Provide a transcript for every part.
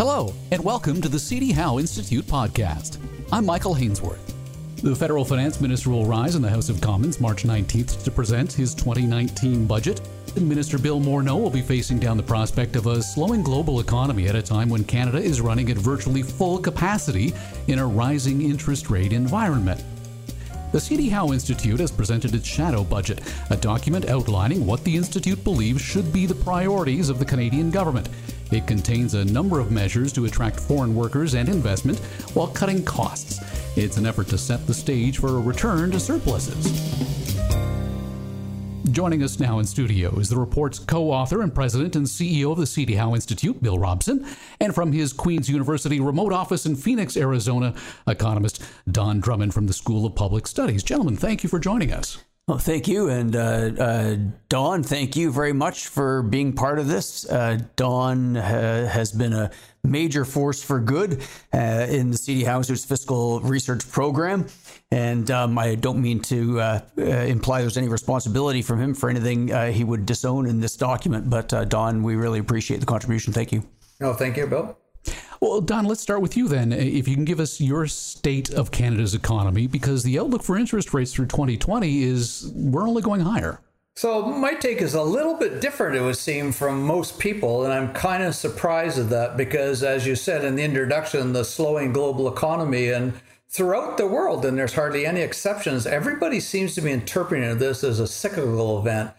Hello, and welcome to the C.D. Howe Institute podcast. I'm Michael Hainsworth. The federal finance minister will rise in the House of Commons March 19th to present his 2019 budget. And Minister Bill Morneau will be facing down the prospect of a slowing global economy at a time when Canada is running at virtually full capacity in a rising interest rate environment. The C.D. Howe Institute has presented its shadow budget, a document outlining what the Institute believes should be the priorities of the Canadian government. It contains a number of measures to attract foreign workers and investment while cutting costs. It's an effort to set the stage for a return to surpluses. Joining us now in studio is the report's co author and president and CEO of the C.D. Howe Institute, Bill Robson, and from his Queen's University remote office in Phoenix, Arizona, economist Don Drummond from the School of Policy Studies. Gentlemen, thank you for joining us. Well, thank you. And uh, uh, Don, thank you very much for being part of this. Uh, Don has been a major force for good uh, in the C.D. Howe's fiscal research program. And um, I don't mean to uh, uh, imply there's any responsibility from him for anything he would disown in this document. But Don, we really appreciate the contribution. Thank you. No, thank you, Bill. Well, Don, let's start with you then. If you can give us your state of Canada's economy, because the outlook for interest rates through 2020 is we're only going higher. So, my take is a little bit different, it would seem, from most people. And I'm kind of surprised at that because, as you said in the introduction, the slowing global economy and throughout the world, and there's hardly any exceptions, everybody seems to be interpreting this as a cyclical event.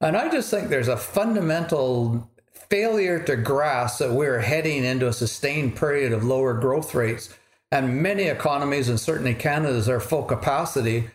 And I just think there's a fundamental failure to grasp that we're heading into a sustained period of lower growth rates. And many economies, and certainly Canada's, are full capacity.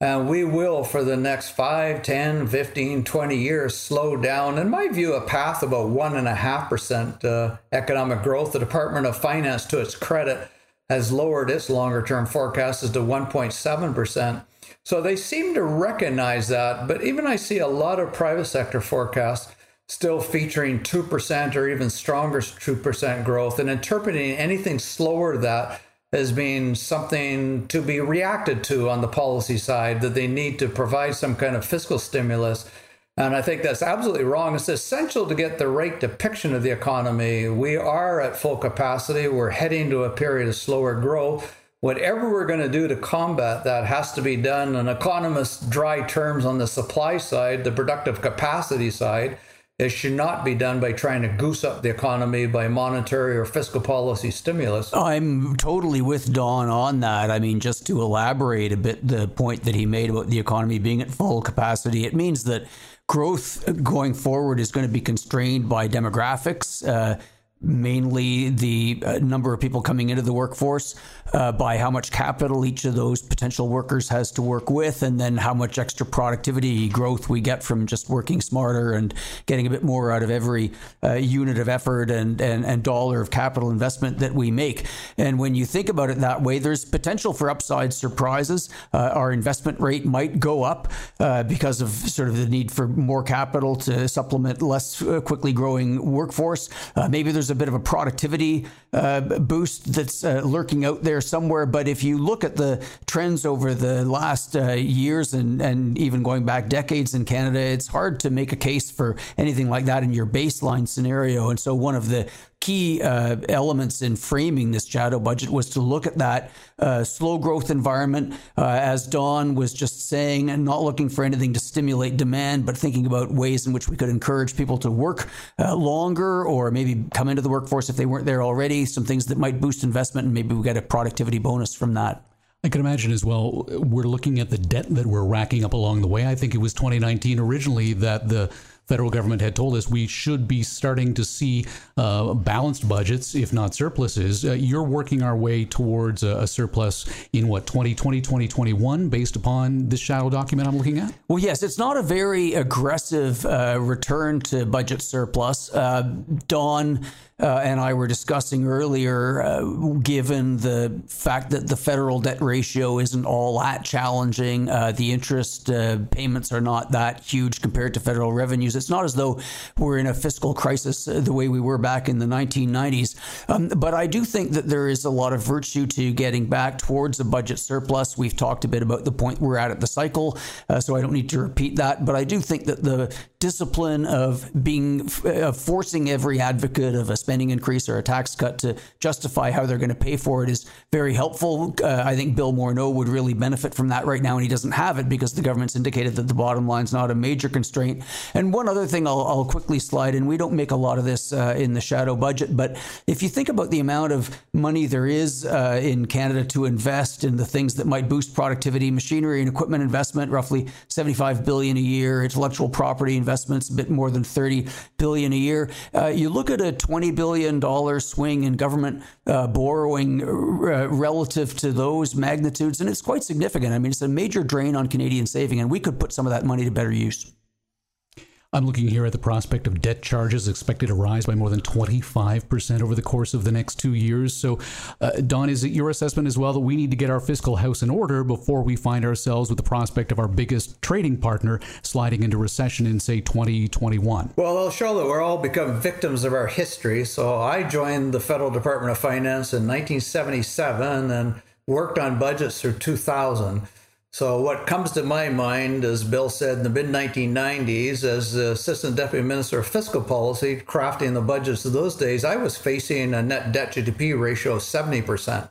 And we will, for the next 5, 10, 15, 20 years, slow down, in my view, a path of about 1.5% uh, economic growth. The Department of Finance, to its credit, has lowered its longer term forecasts to 1.7%. So they seem to recognize that. But even I see a lot of private sector forecasts still featuring 2% or even stronger 2% growth and interpreting anything slower that as being something to be reacted to on the policy side, that they need to provide some kind of fiscal stimulus. And I think that's absolutely wrong. It's essential to get the right depiction of the economy. We are at full capacity. We're heading to a period of slower growth. Whatever we're going to do to combat that has to be done in economists' dry terms on the supply side, the productive capacity side. It should not be done by trying to goose up the economy by monetary or fiscal policy stimulus. I'm totally with Don on that. I mean, just to elaborate a bit the point that he made about the economy being at full capacity, it means that growth going forward is going to be constrained by demographics. Uh, mainly the uh, number of people coming into the workforce uh, by how much capital each of those potential workers has to work with, and then how much extra productivity growth we get from just working smarter and getting a bit more out of every uh, unit of effort and, and, and dollar of capital investment that we make. And when you think about it that way, there's potential for upside surprises. Uh, our investment rate might go up uh, because of sort of the need for more capital to supplement less uh, quickly growing workforce. maybe there's a bit of a productivity uh, boost that's uh, lurking out there somewhere. But if you look at the trends over the last uh, years and, and even going back decades in Canada, it's hard to make a case for anything like that in your baseline scenario. And so one of the key uh, elements in framing this shadow budget was to look at that uh, slow growth environment, uh, as Don was just saying, and not looking for anything to stimulate demand, but thinking about ways in which we could encourage people to work uh, longer or maybe come into the workforce if they weren't there already, some things that might boost investment, and maybe we get a productivity bonus from that. I can imagine as well, we're looking at the debt that we're racking up along the way. I think it was 2019 originally that the federal government had told us we should be starting to see uh, balanced budgets, if not surpluses. Uh, you're working our way towards a, a, surplus in what, 2020, 2021, based upon this shadow document I'm looking at? Well, yes, it's not a very aggressive uh, return to budget surplus. Uh, Don uh, and I were discussing earlier, uh, given the fact that the federal debt ratio isn't all that challenging, uh, the interest uh, payments are not that huge compared to federal revenues. It's not as though we're in a fiscal crisis uh, the way we were back in the 1990s. Um, but I do think that there is a lot of virtue to getting back towards a budget surplus. We've talked a bit about the point we're at at the cycle, uh, so I don't need to repeat that. But I do think that the discipline of being of forcing every advocate of a spending increase or a tax cut to justify how they're going to pay for it is very helpful. Uh, I think Bill Morneau would really benefit from that right now, and he doesn't have it because the government's indicated that the bottom line's not a major constraint. And one other thing I'll, I'll quickly slide in: we don't make a lot of this uh, in the shadow budget, but if you think about the amount of money there is uh, in Canada to invest in the things that might boost productivity, machinery and equipment investment, roughly 75 billion a year, intellectual property investments, a bit more than 30 billion a year. Uh, you look at a 20 billion dollar swing in government uh, borrowing uh, relative to those magnitudes, and it's quite significant. I mean, it's a major drain on Canadian saving, and we could put some of that money to better use. I'm looking here at the prospect of debt charges expected to rise by more than 25% over the course of the next two years. So, uh, Don, is it your assessment as well that we need to get our fiscal house in order before we find ourselves with the prospect of our biggest trading partner sliding into recession in, say, 2021? Well, I'll show that we're all become victims of our history. So, I joined the Federal Department of Finance in 1977 and worked on budgets through 2000. So, what comes to my mind, as Bill said in the mid 1990s, as the Assistant Deputy Minister of Fiscal Policy, crafting the budgets of those days, I was facing a net debt GDP ratio of 70%.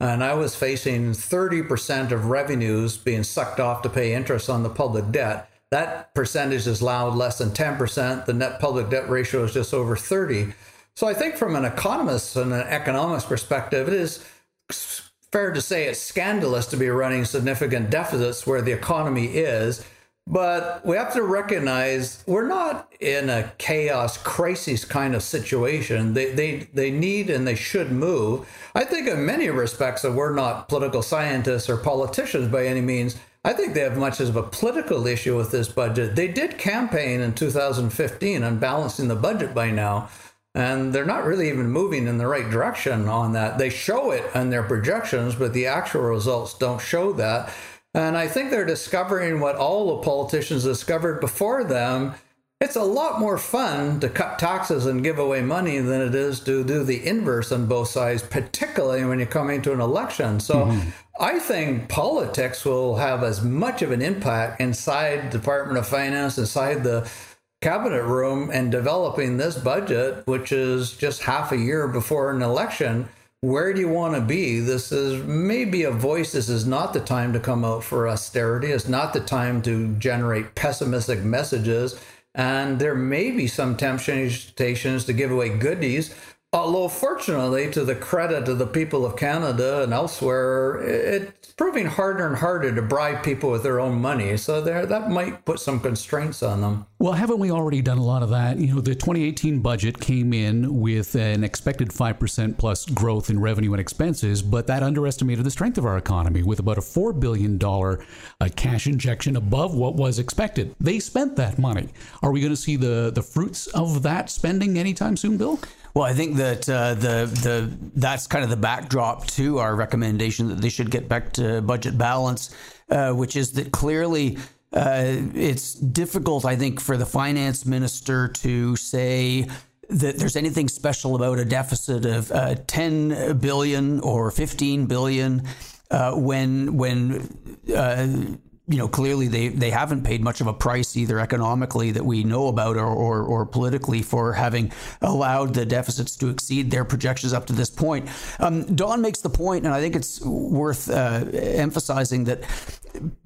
And I was facing 30% of revenues being sucked off to pay interest on the public debt. That percentage is loud less than 10%. The net public debt ratio is just over 30. So I think from an economist and an economist perspective, it is fair to say it's scandalous to be running significant deficits where the economy is. But we have to recognize we're not in a chaos crisis kind of situation. They, they, they need and they should move. I think, in many respects, that we're not political scientists or politicians by any means. I think they have much of a political issue with this budget. They did campaign in 2015 on balancing the budget by now and they're not really even moving in the right direction on that. They show it in their projections, but the actual results don't show that. And I think they're discovering what all the politicians discovered before them. It's a lot more fun to cut taxes and give away money than it is to do the inverse on both sides, particularly when you come into an election. So mm-hmm. I think politics will have as much of an impact inside the Department of Finance, inside the cabinet room and developing this budget, which is just half a year before an election, where do you want to be? This is maybe a voice. This is not the time to come out for austerity. It's not the time to generate pessimistic messages. And there may be some temptations to give away goodies. Although, fortunately, to the credit of the people of Canada and elsewhere, it's proving harder and harder to bribe people with their own money. So there, that might put some constraints on them. Well, haven't we already done a lot of that? You know, the 2018 budget came in with an expected 5% plus growth in revenue and expenses, but that underestimated the strength of our economy with about a $4 billion uh, cash injection above what was expected. They spent that money. Are we going to see the, the fruits of that spending anytime soon, Bill? Well, I think that uh, the the that's kind of the backdrop to our recommendation that they should get back to budget balance, uh, which is that clearly uh, it's difficult, I think, for the finance minister to say that there's anything special about a deficit of uh, 10 billion or 15 billion uh, when when uh, you know, clearly they, they haven't paid much of a price either economically that we know about or, or, or politically for having allowed the deficits to exceed their projections up to this point. Um, Don makes the point, and I think it's worth uh, emphasizing that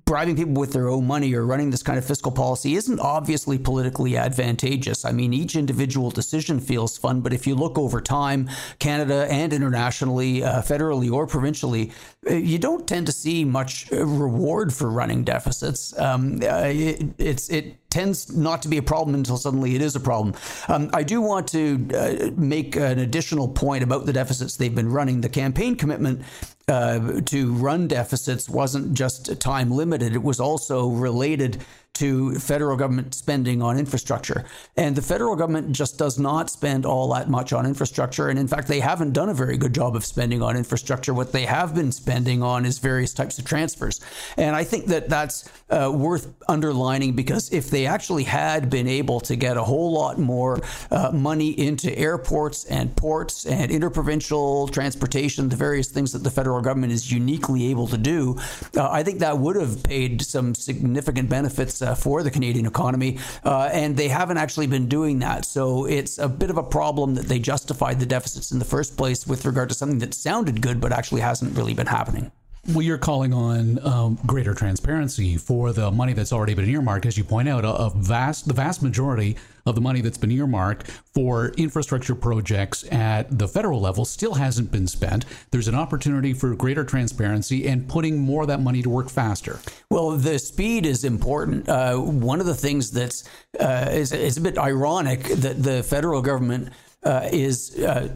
bribing people with their own money or running this kind of fiscal policy isn't obviously politically advantageous. I mean, each individual decision feels fun, but if you look over time, Canada and internationally, uh, federally or provincially, you don't tend to see much uh, reward for running deficits. Um, uh, it, it's it tends not to be a problem until suddenly it is a problem. Um, I do want to uh, make an additional point about the deficits they've been running. The campaign commitment uh, to run deficits wasn't just time limited, it was also related to federal government spending on infrastructure. And the federal government just does not spend all that much on infrastructure. And in fact, they haven't done a very good job of spending on infrastructure. What they have been spending on is various types of transfers. And I think that that's uh, worth underlining because if they actually had been able to get a whole lot more uh, money into airports and ports and interprovincial transportation, the various things that the federal government is uniquely able to do, uh, I think that would have paid some significant benefits uh, for the Canadian economy. Uh, and they haven't actually been doing that. So it's a bit of a problem that they justified the deficits in the first place with regard to something that sounded good but actually hasn't really been happening. Well, you're calling on um, greater transparency for the money that's already been earmarked, as you point out. A, a, vast, the vast majority of the money that's been earmarked for infrastructure projects at the federal level still hasn't been spent. There's an opportunity for greater transparency and putting more of that money to work faster. Well, the speed is important. Uh, one of the things that's uh, is, is a bit ironic that the federal government uh, is uh,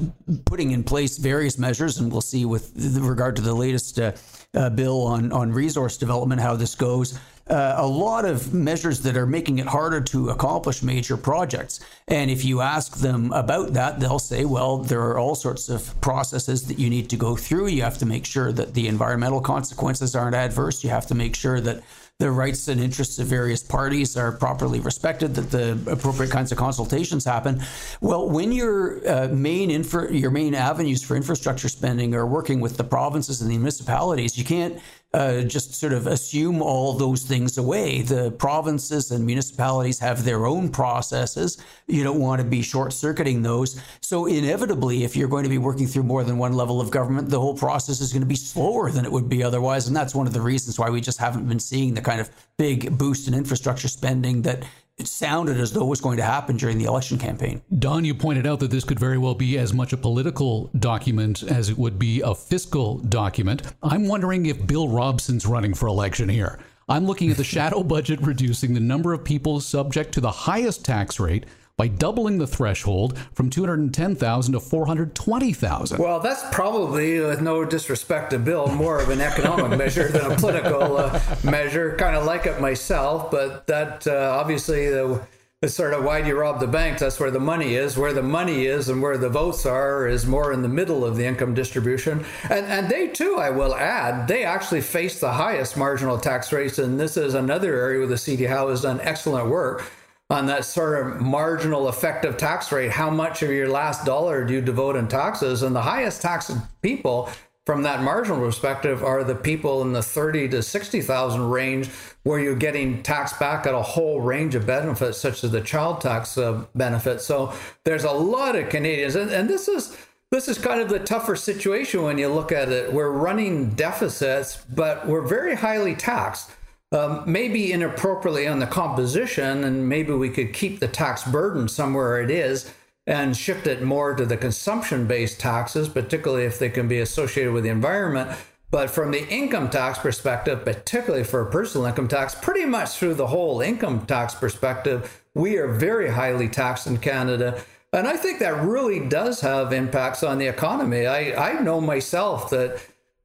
putting in place various measures, and we'll see with regard to the latest uh, uh, bill on, on resource development how this goes. Uh, a lot of measures that are making it harder to accomplish major projects. And if you ask them about that, they'll say, well, there are all sorts of processes that you need to go through. You have to make sure that the environmental consequences aren't adverse. You have to make sure that the rights and interests of various parties are properly respected, that the appropriate kinds of consultations happen. Well, when your uh, main infra- your main avenues for infrastructure spending are working with the provinces and the municipalities, you can't uh, just sort of assume all those things away. The provinces and municipalities have their own processes. You don't want to be short circuiting those. So, inevitably, if you're going to be working through more than one level of government, the whole process is going to be slower than it would be otherwise. And that's one of the reasons why we just haven't been seeing the kind of big boost in infrastructure spending that it sounded as though it was going to happen during the election campaign. Don, you pointed out that this could very well be as much a political document as it would be a fiscal document. I'm wondering if Bill Robson's running for election here. I'm looking at the shadow budget reducing the number of people subject to the highest tax rate by doubling the threshold from 210,000 to 420,000. Well, that's probably, with no disrespect to Bill, more of an economic measure than a political uh, measure. Kind of like it myself, but that uh, obviously the it's sort of why do you rob the banks? That's where the money is. Where the money is and where the votes are is more in the middle of the income distribution. And and they too, I will add, they actually face the highest marginal tax rates. And this is another area where the CD Howe has done excellent work on that sort of marginal effective tax rate. How much of your last dollar do you devote in taxes? And the highest taxed people from that marginal perspective are the people in the 30 to 60,000 range where you're getting taxed back at a whole range of benefits such as the child tax uh, benefit. So there's a lot of Canadians and, and this is this is kind of the tougher situation when you look at it. We're running deficits, but we're very highly taxed um, maybe inappropriately on the composition, and maybe we could keep the tax burden somewhere it is and shift it more to the consumption based taxes, particularly if they can be associated with the environment. But from the income tax perspective, particularly for personal income tax, pretty much through the whole income tax perspective, we are very highly taxed in Canada. And I think that really does have impacts on the economy. I, I know myself that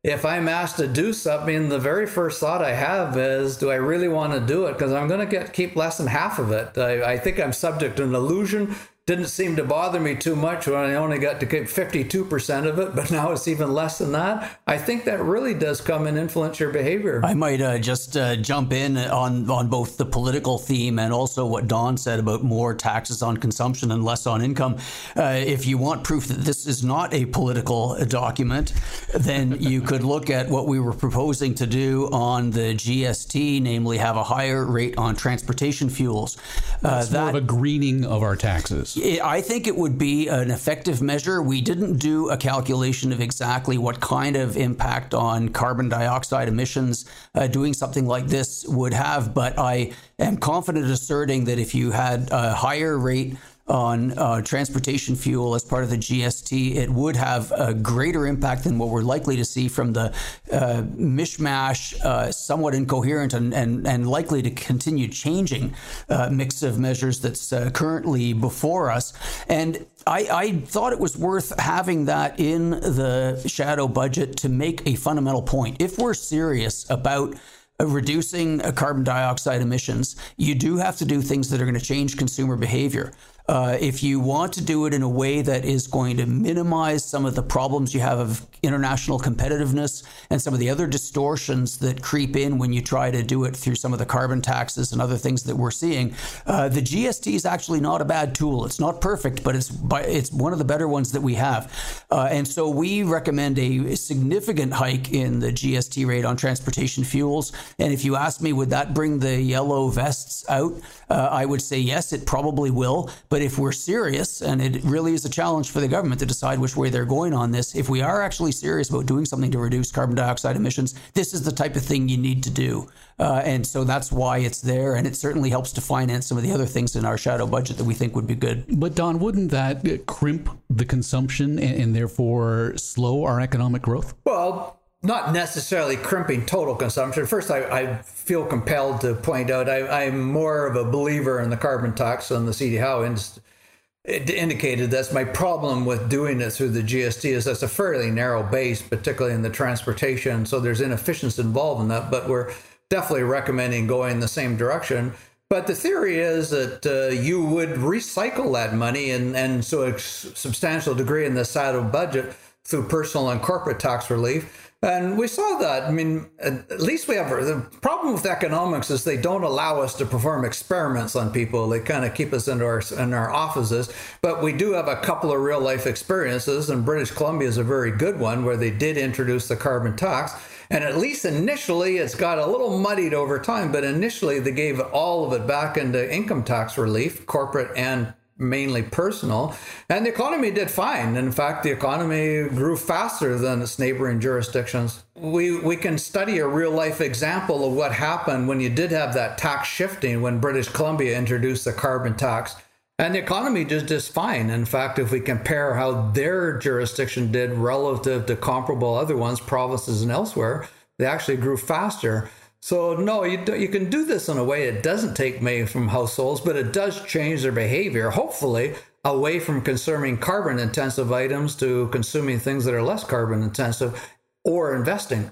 if I'm asked to do something, the very first thought I have is, do I really want to do it? Because I'm going to get keep less than half of it. I, I think I'm subject to an illusion didn't seem to bother me too much when I only got to keep 52% of it, but now it's even less than that. I think that really does come and influence your behavior. I might uh, just uh, jump in on, on both the political theme and also what Don said about more taxes on consumption and less on income. Uh, if you want proof that this is not a political document, then you could look at what we were proposing to do on the GST, namely have a higher rate on transportation fuels. Uh, That's that, more of a greening of our taxes. I think it would be an effective measure. We didn't do a calculation of exactly what kind of impact on carbon dioxide emissions uh, doing something like this would have, but I am confident asserting that if you had a higher rate on uh, transportation fuel as part of the GST, it would have a greater impact than what we're likely to see from the uh, mishmash, uh, somewhat incoherent and, and, and likely to continue changing uh, mix of measures that's uh, currently before us. And I, I, thought it was worth having that in the shadow budget to make a fundamental point. If we're serious about reducing carbon dioxide emissions, you do have to do things that are going to change consumer behavior. Uh, if you want to do it in a way that is going to minimize some of the problems you have of international competitiveness and some of the other distortions that creep in when you try to do it through some of the carbon taxes and other things that we're seeing, uh, the GST is actually not a bad tool. It's not perfect, but it's by, it's one of the better ones that we have. Uh, and so we recommend a significant hike in the GST rate on transportation fuels. And if you ask me, would that bring the yellow vests out? Uh, I would say yes, it probably will. But if we're serious, and it really is a challenge for the government to decide which way they're going on this, if we are actually serious about doing something to reduce carbon dioxide emissions, this is the type of thing you need to do. Uh, and so that's why it's there. And it certainly helps to finance some of the other things in our shadow budget that we think would be good. But, Don, wouldn't that crimp the consumption and, and therefore slow our economic growth? Well, not necessarily crimping total consumption. First, I, I feel compelled to point out I, am more of a believer in the carbon tax than the CD Howe it indicated that's my problem with doing it through the GST is that's a fairly narrow base, particularly in the transportation. So there's inefficiency involved in that, but we're definitely recommending going the same direction. But the theory is that uh, you would recycle that money and, and so a substantial degree in the shadow budget through personal and corporate tax relief and we saw that. I mean, at least we have the problem with economics is they don't allow us to perform experiments on people. They kind of keep us in our in our offices. But we do have a couple of real life experiences, and British Columbia is a very good one where they did introduce the carbon tax. And at least initially, it's got a little muddied over time. But initially, they gave all of it back into income tax relief, corporate and mainly personal. And the economy did fine. In fact, the economy grew faster than its neighboring jurisdictions. We, we can study a real life example of what happened when you did have that tax shifting when British Columbia introduced the carbon tax. And the economy did just fine. In fact, if we compare how their jurisdiction did relative to comparable other ones, provinces and elsewhere, they actually grew faster. So no, you do, you can do this in a way it doesn't take money from households, but it does change their behavior. Hopefully, away from consuming carbon intensive items to consuming things that are less carbon intensive, or investing.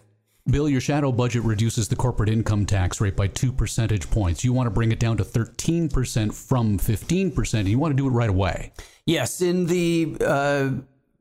Bill, your shadow budget reduces the corporate income tax rate by two percentage points. You want to bring it down to 13% from 15%, and you want to do it right away. Yes. In the uh,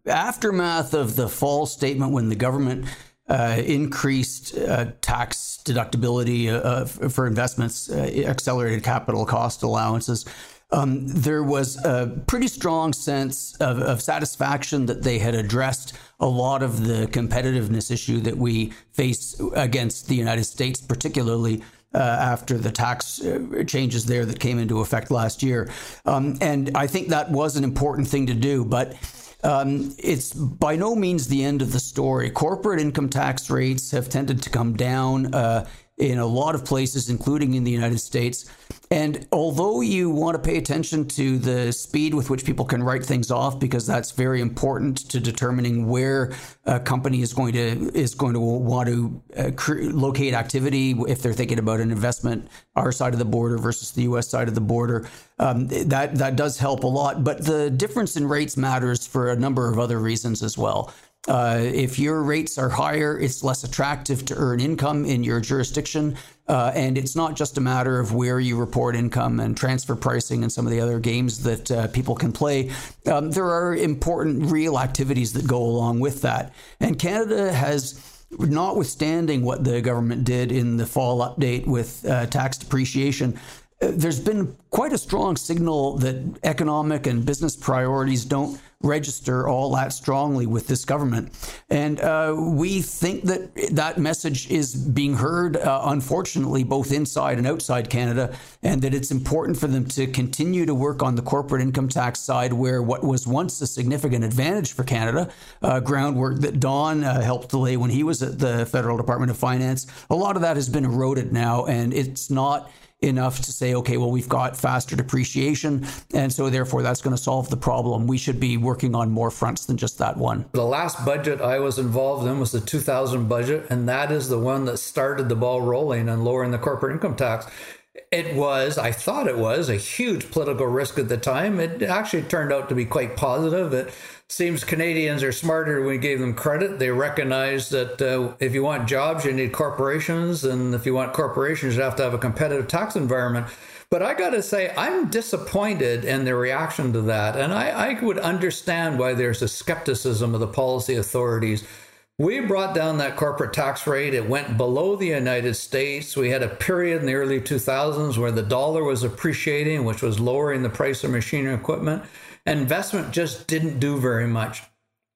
aftermath of the fall statement, when the government uh, increased uh, tax deductibility uh, for investments, uh, accelerated capital cost allowances. Um, there was a pretty strong sense of, of, satisfaction that they had addressed a lot of the competitiveness issue that we face against the United States, particularly uh, after the tax uh, changes there that came into effect last year. Um, and I think that was an important thing to do. But um, it's by no means the end of the story. Corporate income tax rates have tended to come down. Uh, in a lot of places, including in the United States. And although you want to pay attention to the speed with which people can write things off, because that's very important to determining where a company is going to is going to want to uh, cre- locate activity if they're thinking about an investment our side of the border versus the U.S. side of the border, um, that that does help a lot. But the difference in rates matters for a number of other reasons as well. Uh, if your rates are higher, it's less attractive to earn income in your jurisdiction. Uh, and it's not just a matter of where you report income and transfer pricing and some of the other games that uh, people can play. Um, there are important real activities that go along with that. And Canada has notwithstanding what the government did in the fall update with uh, tax depreciation, there's been quite a strong signal that economic and business priorities don't register all that strongly with this government. And uh, we think that that message is being heard, uh, unfortunately, both inside and outside Canada, and that it's important for them to continue to work on the corporate income tax side, where what was once a significant advantage for Canada, uh, groundwork that Don uh, helped lay when he was at the Federal Department of Finance, a lot of that has been eroded now, and it's not enough to say, okay, well, we've got faster depreciation, and so therefore that's going to solve the problem. We should be working on more fronts than just that one. The last budget I was involved in was the 2000 budget, and that is the one that started the ball rolling and lowering the corporate income tax. it was, I thought it was, a huge political risk at the time. It actually turned out to be quite positive. It seems Canadians are smarter we gave them credit. They recognize that uh, if you want jobs, you need corporations. And if you want corporations, you have to have a competitive tax environment. But I got to say, I'm disappointed in the reaction to that. And I, I would understand why there's a skepticism of the policy authorities we brought down that corporate tax rate. It went below the United States. We had a period in the early 2000s where the dollar was appreciating, which was lowering the price of machinery equipment. Investment just didn't do very much.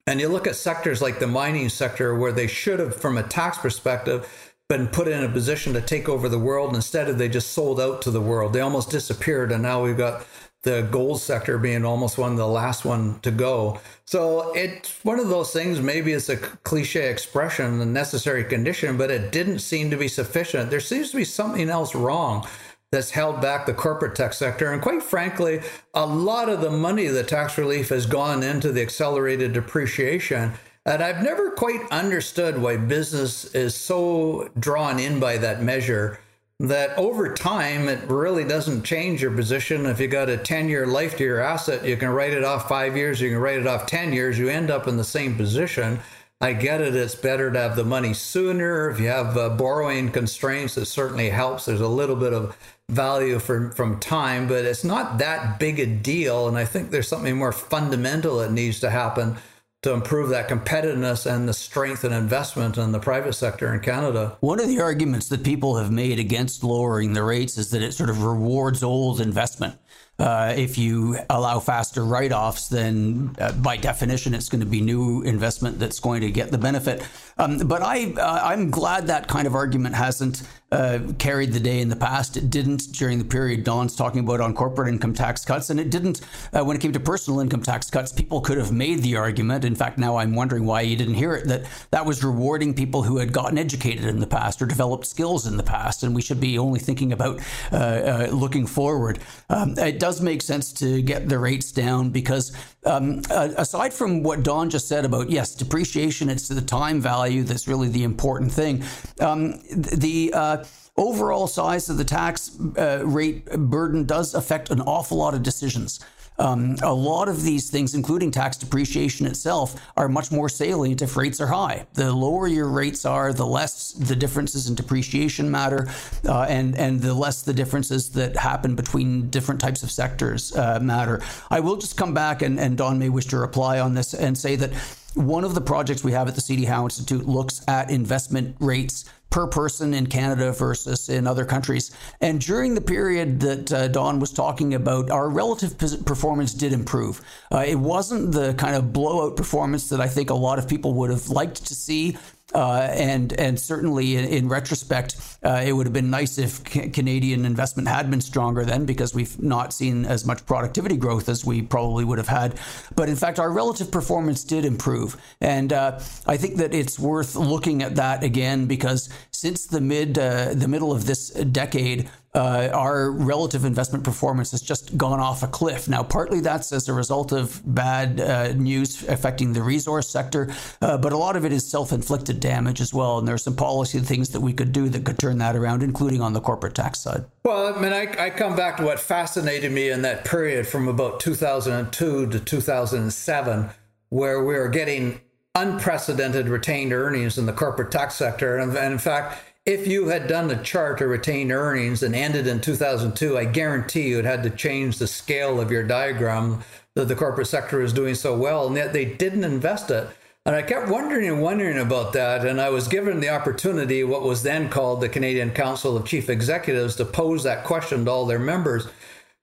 And you look at sectors like the mining sector, where they should have, from a tax perspective, been put in a position to take over the world. Instead of they just sold out to the world. They almost disappeared. And now we've got the gold sector being almost one of the last one to go. So it's one of those things, maybe it's a cliche expression, a necessary condition, but it didn't seem to be sufficient. There seems to be something else wrong that's held back the corporate tech sector. And quite frankly, a lot of the money the tax relief has gone into the accelerated depreciation. And I've never quite understood why business is so drawn in by that measure that over time it really doesn't change your position. If you got a 10 year life to your asset, you can write it off five years, you can write it off 10 years, you end up in the same position. I get it, it's better to have the money sooner. If you have uh, borrowing constraints, it certainly helps. There's a little bit of value from, from time, but it's not that big a deal. And I think there's something more fundamental that needs to happen to improve that competitiveness and the strength and investment in the private sector in Canada. One of the arguments that people have made against lowering the rates is that it sort of rewards old investment. Uh, if you allow faster write offs, then uh, by definition, it's going to be new investment that's going to get the benefit. Um, but I, uh, I'm glad that kind of argument hasn't uh, carried the day in the past. It didn't during the period Don's talking about on corporate income tax cuts, and it didn't uh, when it came to personal income tax cuts. People could have made the argument. In fact, now I'm wondering why you didn't hear it. That that was rewarding people who had gotten educated in the past or developed skills in the past, and we should be only thinking about uh, looking forward. Um, it does make sense to get the rates down because um, aside from what Don just said about yes, depreciation, it's the time value that's really the important thing. Um, the uh, overall size of the tax uh, rate burden does affect an awful lot of decisions. Um, a lot of these things, including tax depreciation itself, are much more salient if rates are high. The lower your rates are, the less the differences in depreciation matter, uh, and and the less the differences that happen between different types of sectors uh, matter. I will just come back, and, and Don may wish to reply on this and say that one of the projects we have at the CD Howe Institute looks at investment rates per person in Canada versus in other countries. And during the period that uh, Don was talking about, our relative performance did improve. Uh, it wasn't the kind of blowout performance that I think a lot of people would have liked to see. Uh, and and certainly in, in retrospect, uh, it would have been nice if ca- Canadian investment had been stronger then, because we've not seen as much productivity growth as we probably would have had. But in fact, our relative performance did improve, and uh, I think that it's worth looking at that again because since the mid uh, the middle of this decade, uh, our relative investment performance has just gone off a cliff. Now, partly that's as a result of bad uh, news affecting the resource sector, uh, but a lot of it is self inflicted damage as well. And there's some policy things that we could do that could turn that around, including on the corporate tax side. Well, I mean, I, I come back to what fascinated me in that period from about 2002 to 2007, where we were getting unprecedented retained earnings in the corporate tax sector. And, and in fact, if you had done a chart of retained earnings and ended in 2002, I guarantee you it had to change the scale of your diagram that the corporate sector was doing so well, and yet they didn't invest it. And I kept wondering and wondering about that. And I was given the opportunity, what was then called the Canadian Council of Chief Executives, to pose that question to all their members.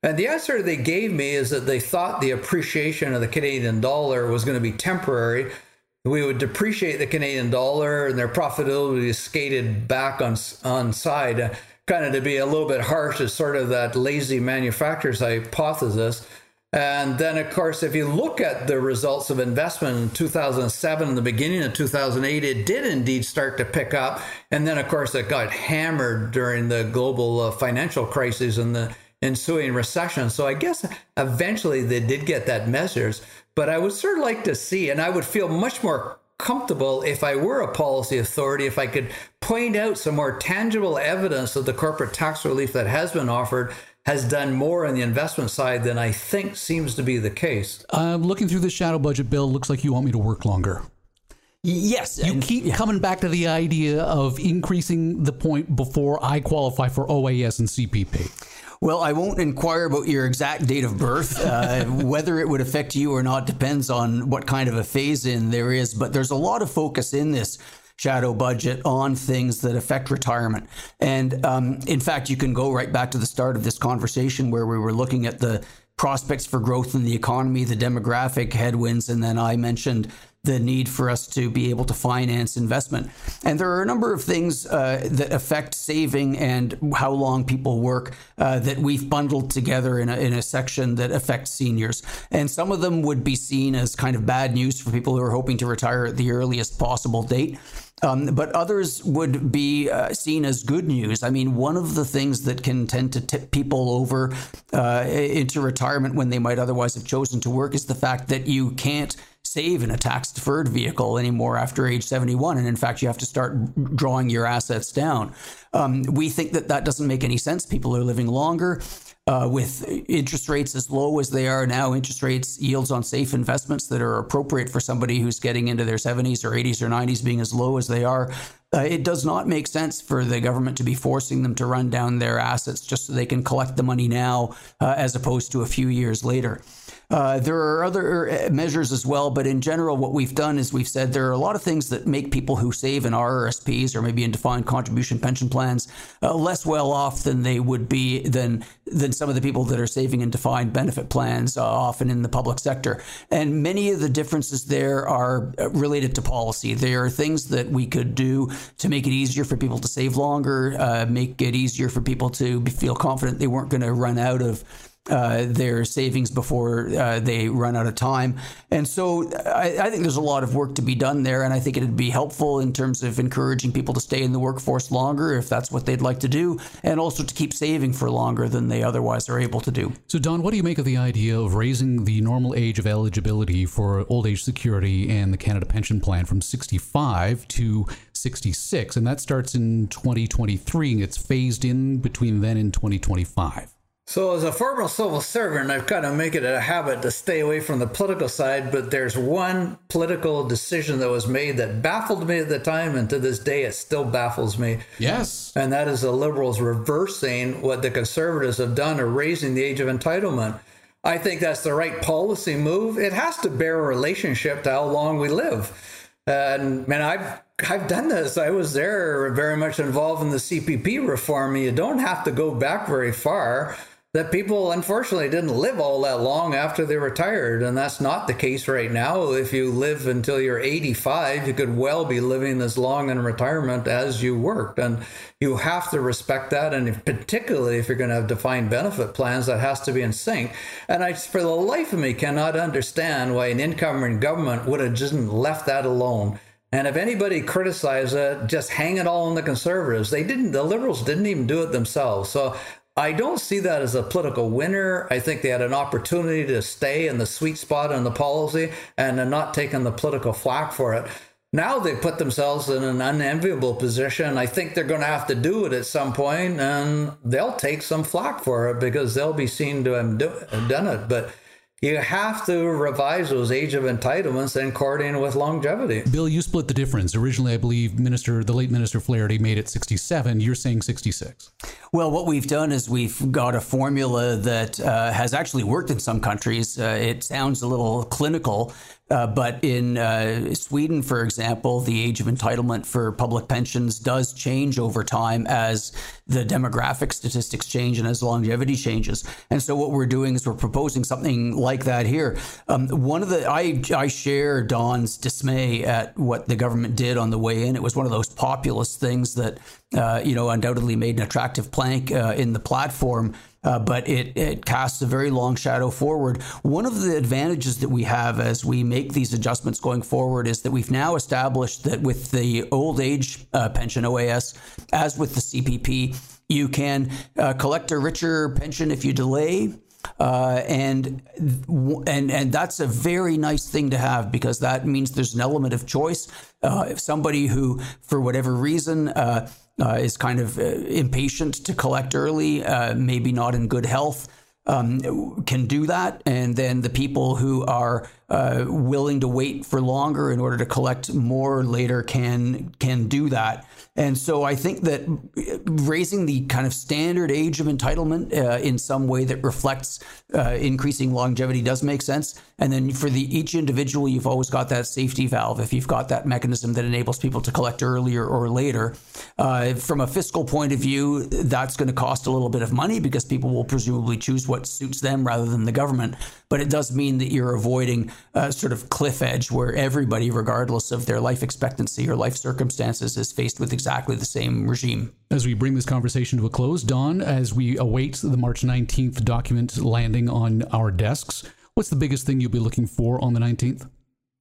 And the answer they gave me is that they thought the appreciation of the Canadian dollar was going to be temporary we would depreciate the Canadian dollar and their profitability skated back on on side, uh, kind of to be a little bit harsh as sort of that lazy manufacturer's hypothesis. And then, of course, if you look at the results of investment in 2007, the beginning of 2008, it did indeed start to pick up. And then, of course, it got hammered during the global uh, financial crisis and the ensuing recession. So I guess eventually they did get that measures. But I would sort of like to see, and I would feel much more comfortable if I were a policy authority, if I could point out some more tangible evidence of the corporate tax relief that has been offered has done more on the investment side than I think seems to be the case. Uh, looking through the shadow budget bill, looks like you want me to work longer. Yes. You and- keep coming back to the idea of increasing the point before I qualify for OAS and CPP. Well, I won't inquire about your exact date of birth. Uh, whether it would affect you or not depends on what kind of a phase in there is. But there's a lot of focus in this shadow budget on things that affect retirement. And um, in fact, you can go right back to the start of this conversation where we were looking at the prospects for growth in the economy, the demographic headwinds, and then I mentioned the need for us to be able to finance investment. And there are a number of things uh, that affect saving and how long people work uh, that we've bundled together in a, in a section that affects seniors. And some of them would be seen as kind of bad news for people who are hoping to retire at the earliest possible date. Um, but others would be uh, seen as good news. I mean, one of the things that can tend to tip people over uh, into retirement when they might otherwise have chosen to work is the fact that you can't save in a tax deferred vehicle anymore after age 71. And in fact, you have to start drawing your assets down. Um, we think that that doesn't make any sense. People are living longer. Uh, with interest rates as low as they are now, interest rates, yields on safe investments that are appropriate for somebody who's getting into their 70s or 80s or 90s being as low as they are, uh, it does not make sense for the government to be forcing them to run down their assets just so they can collect the money now uh, as opposed to a few years later. Uh, there are other uh, measures as well, but in general, what we've done is we've said there are a lot of things that make people who save in RRSPs or maybe in defined contribution pension plans uh, less well off than they would be than than some of the people that are saving in defined benefit plans, uh, often in the public sector. And many of the differences there are uh, related to policy. There are things that we could do to make it easier for people to save longer, make it easier for people to feel confident they weren't going to run out of uh, their savings before uh, they run out of time. And so I, I, think there's a lot of work to be done there. And I think it'd be helpful in terms of encouraging people to stay in the workforce longer if that's what they'd like to do, and also to keep saving for longer than they otherwise are able to do. So, Don, what do you make of the idea of raising the normal age of eligibility for old age security and the Canada Pension Plan from 65 to 66? And that starts in 2023 and it's phased in between then and 2025. So, as a former civil servant, I've kind of make it a habit to stay away from the political side. But there's one political decision that was made that baffled me at the time, and to this day, it still baffles me. Yes. And that is the Liberals reversing what the Conservatives have done of raising the age of entitlement. I think that's the right policy move. It has to bear a relationship to how long we live. And man, I've I've done this. I was there very much involved in the CPP reform. You don't have to go back very far that people unfortunately didn't live all that long after they retired. And that's not the case right now. If you live until you're 85, you could well be living as long in retirement as you worked. And you have to respect that. And particularly if you're going to have defined benefit plans, that has to be in sync. And I, for the life of me, cannot understand why an incoming government would have just left that alone. And if anybody criticized it, just hang it all on the conservatives. They didn't, the liberals didn't even do it themselves. So I don't see that as a political winner. I think they had an opportunity to stay in the sweet spot in the policy and not taking the political flack for it. Now they put themselves in an unenviable position. I think they're going to have to do it at some point, and they'll take some flack for it because they'll be seen to have done it. But you have to revise those age of entitlements in according with longevity. Bill, you split the difference. Originally, I believe Minister, the late Minister Flaherty made it 67. You're saying 66. Well, what we've done is we've got a formula that uh, has actually worked in some countries. Uh, it sounds a little clinical, uh, but in uh, Sweden, for example, the age of entitlement for public pensions does change over time as the demographic statistics change and as longevity changes. And so, what we're doing is we're proposing something like that here. Um, one of the I I share Don's dismay at what the government did on the way in. It was one of those populist things that uh, you know undoubtedly made an attractive plank uh, in the platform uh, but it, it casts a very long shadow forward. One of the advantages that we have as we make these adjustments going forward is that we've now established that with the old age uh, pension OAS, as with the CPP, you can uh, collect a richer pension if you delay Uh, and and and that's a very nice thing to have because that means there's an element of choice. Uh, if somebody who, for whatever reason, uh, uh is kind of uh, impatient to collect early, uh, maybe not in good health, um, can do that, and then the people who are willing to wait for longer in order to collect more later can can do that. And so I think that raising the kind of standard age of entitlement uh, in some way that reflects uh, increasing longevity does make sense. And then for the each individual, you've always got that safety valve. If you've got that mechanism that enables people to collect earlier or later, uh, from a fiscal point of view, that's going to cost a little bit of money because people will presumably choose what suits them rather than the government. But it does mean that you're avoiding a sort of cliff edge where everybody, regardless of their life expectancy or life circumstances, is faced with exactly the same regime. As we bring this conversation to a close, Don, as we await the March 19th document landing on our desks, what's the biggest thing you'll be looking for on the 19th?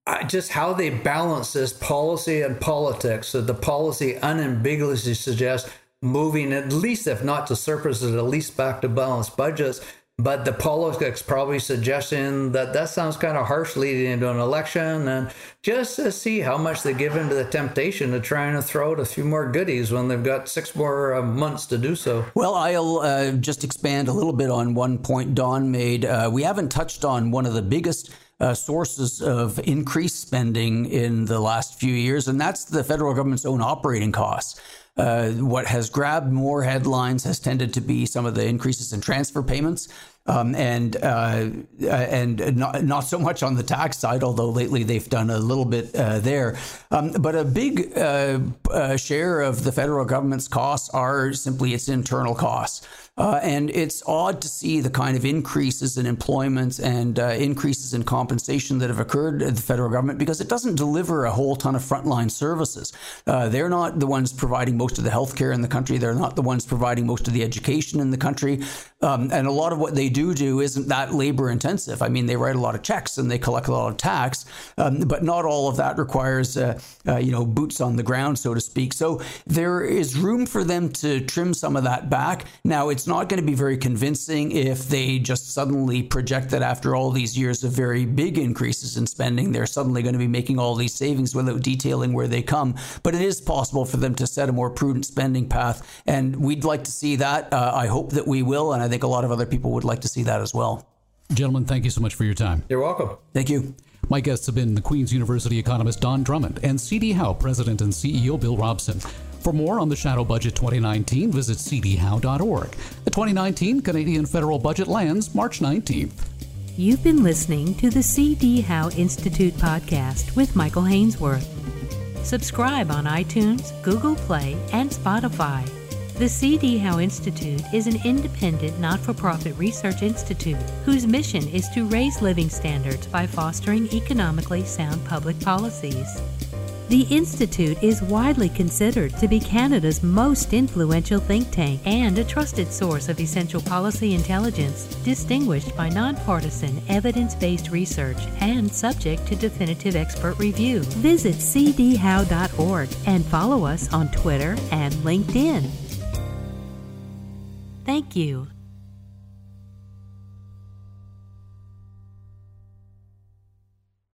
Uh, just how they balance this policy and politics. So the policy unambiguously suggests moving at least, if not to surpluses, at least back to balanced budgets. But the politics probably suggesting that that sounds kind of harsh leading into an election, and just to see how much they give into the temptation to trying to throw out a few more goodies when they've got six more uh, months to do so. Well, I'll uh, just expand a little bit on one point Don made. Uh, we haven't touched on one of the biggest. Uh, sources of increased spending in the last few years, and that's the federal government's own operating costs. Uh, what has grabbed more headlines has tended to be some of the increases in transfer payments. Um, and uh, uh, and not, not so much on the tax side, although lately they've done a little bit uh, there. Um, but a big uh, uh, share of the federal government's costs are simply its internal costs. Uh, and it's odd to see the kind of increases in employment and uh, increases in compensation that have occurred at the federal government because it doesn't deliver a whole ton of frontline services. Uh, they're not the ones providing most of the health care in the country. They're not the ones providing most of the education in the country. Um, and a lot of what they do do isn't that labor intensive. I mean, they write a lot of checks and they collect a lot of tax, um, but not all of that requires, uh, uh, you know, boots on the ground, so to speak. So there is room for them to trim some of that back. Now, it's not going to be very convincing if they just suddenly project that after all these years of very big increases in spending, they're suddenly going to be making all these savings without detailing where they come. But it is possible for them to set a more prudent spending path. And we'd like to see that. Uh, I hope that we will. And I think a lot of other people would like to see that as well. Gentlemen, thank you so much for your time. You're welcome. Thank you. My guests have been the Queen's University economist Don Drummond and CD Howe President and CEO Bill Robson. For more on the Shadow Budget 2019, visit cdhowe.org. The 2019 Canadian federal budget lands March 19th. You've been listening to the C.D. Howe Institute podcast with Michael Hainsworth. Subscribe on iTunes, Google Play, and Spotify. The C.D. Howe Institute is an independent, not for profit research institute whose mission is to raise living standards by fostering economically sound public policies. The Institute is widely considered to be Canada's most influential think tank and a trusted source of essential policy intelligence, distinguished by nonpartisan, evidence based research and subject to definitive expert review. Visit cdhowe.org and follow us on Twitter and LinkedIn. Thank you.